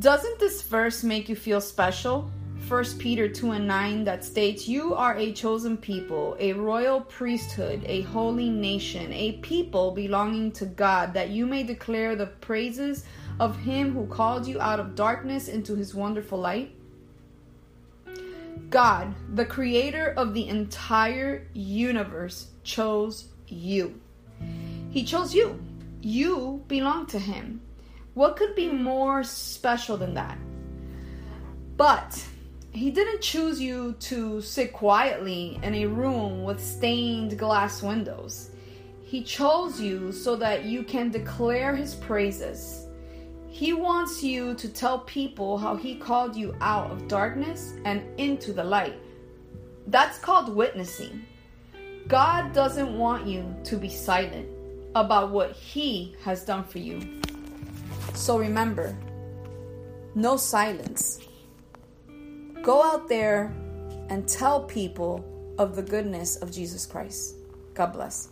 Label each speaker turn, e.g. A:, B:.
A: Doesn't this verse make you feel special? 1 Peter 2 and 9 that states, You are a chosen people, a royal priesthood, a holy nation, a people belonging to God, that you may declare the praises of him who called you out of darkness into his wonderful light. God, the creator of the entire universe, chose you. He chose you. You belong to him. What could be hmm. more special than that? But he didn't choose you to sit quietly in a room with stained glass windows. He chose you so that you can declare his praises. He wants you to tell people how he called you out of darkness and into the light. That's called witnessing. God doesn't want you to be silent about what he has done for you. So remember, no silence. Go out there and tell people of the goodness of Jesus Christ. God bless.